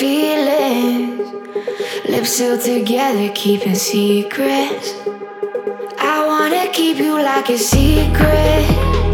Feelings. Lips sealed together, keeping secrets. I wanna keep you like a secret.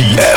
Yeah.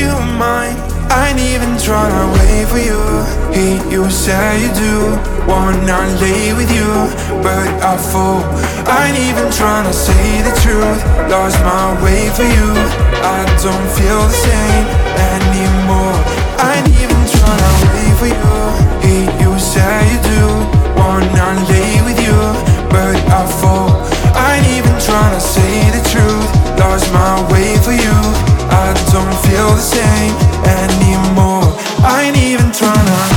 you mine. I ain't even tryna wait for you. Hate you, say you do. Wanna lay with you But I fall I ain't even tryna say the truth. Lost my way for you. I don't feel the same anymore. I ain't even tryna wait for you. Hate you, say you do. Wanna lay with you But I fall I ain't even tryna say feel the same anymore. I ain't even tryna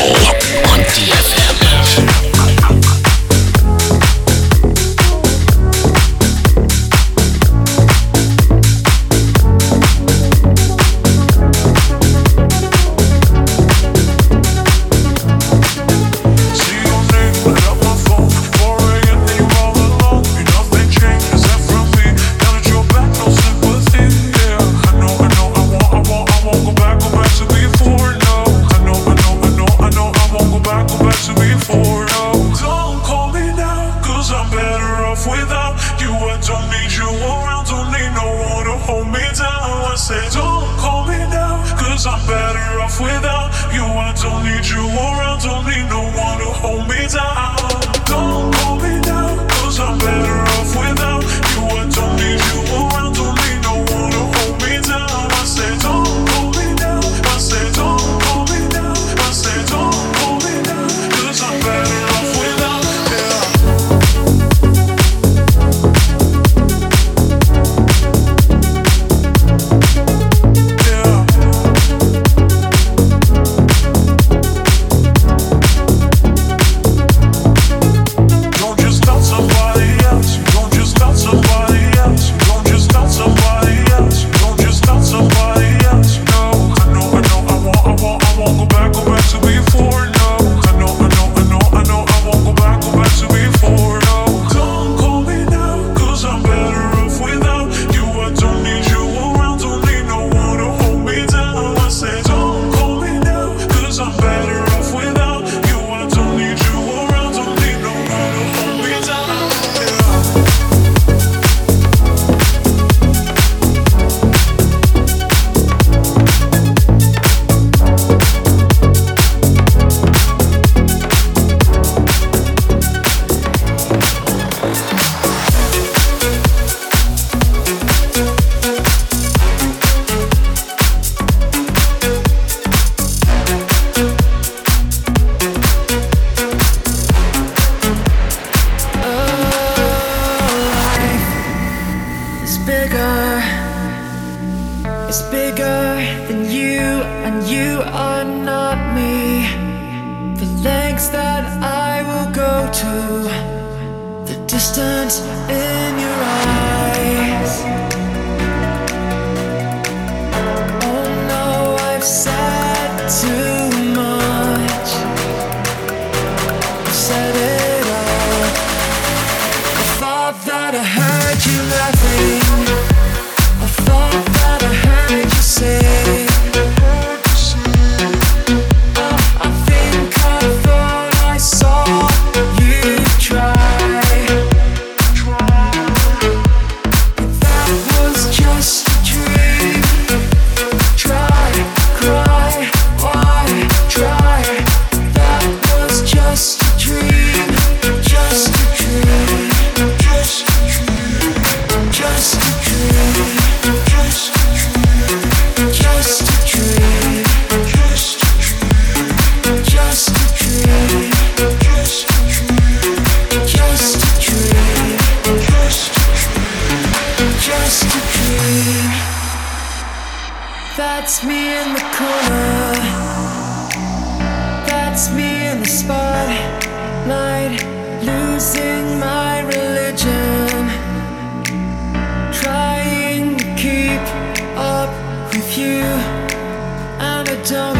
Soul on DFM. puts me in the spotlight, losing my religion. Trying to keep up with you, and I don't.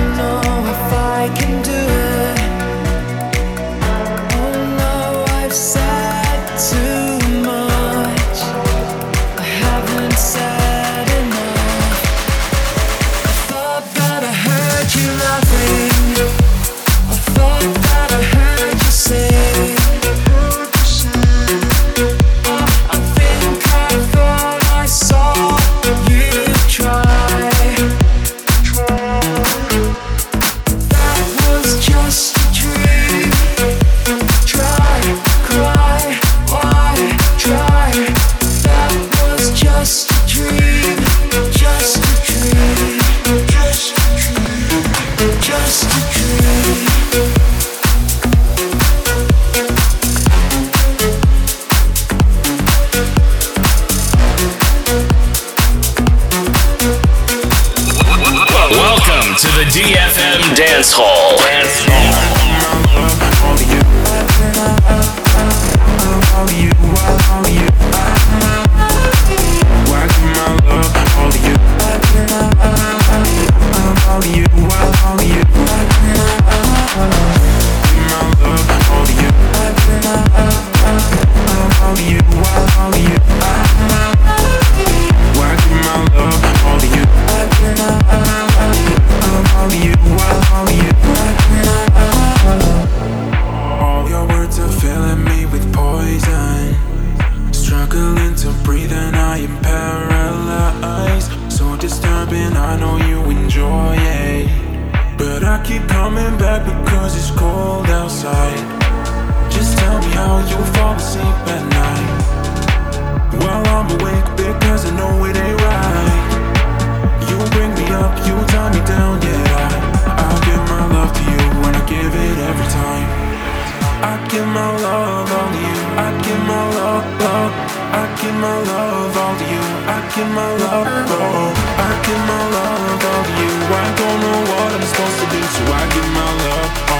Cause it's cold outside. Just tell me how you fall asleep at night. While I'm awake because I know it ain't right. You bring me up, you tie me down, yeah. I, I'll give my love to you and I give it every time. I give my love all to you. I give my love, love. I give my love all to you. I give my love, oh. I give my love all to you. I don't know what I'm supposed to do, so I give my love all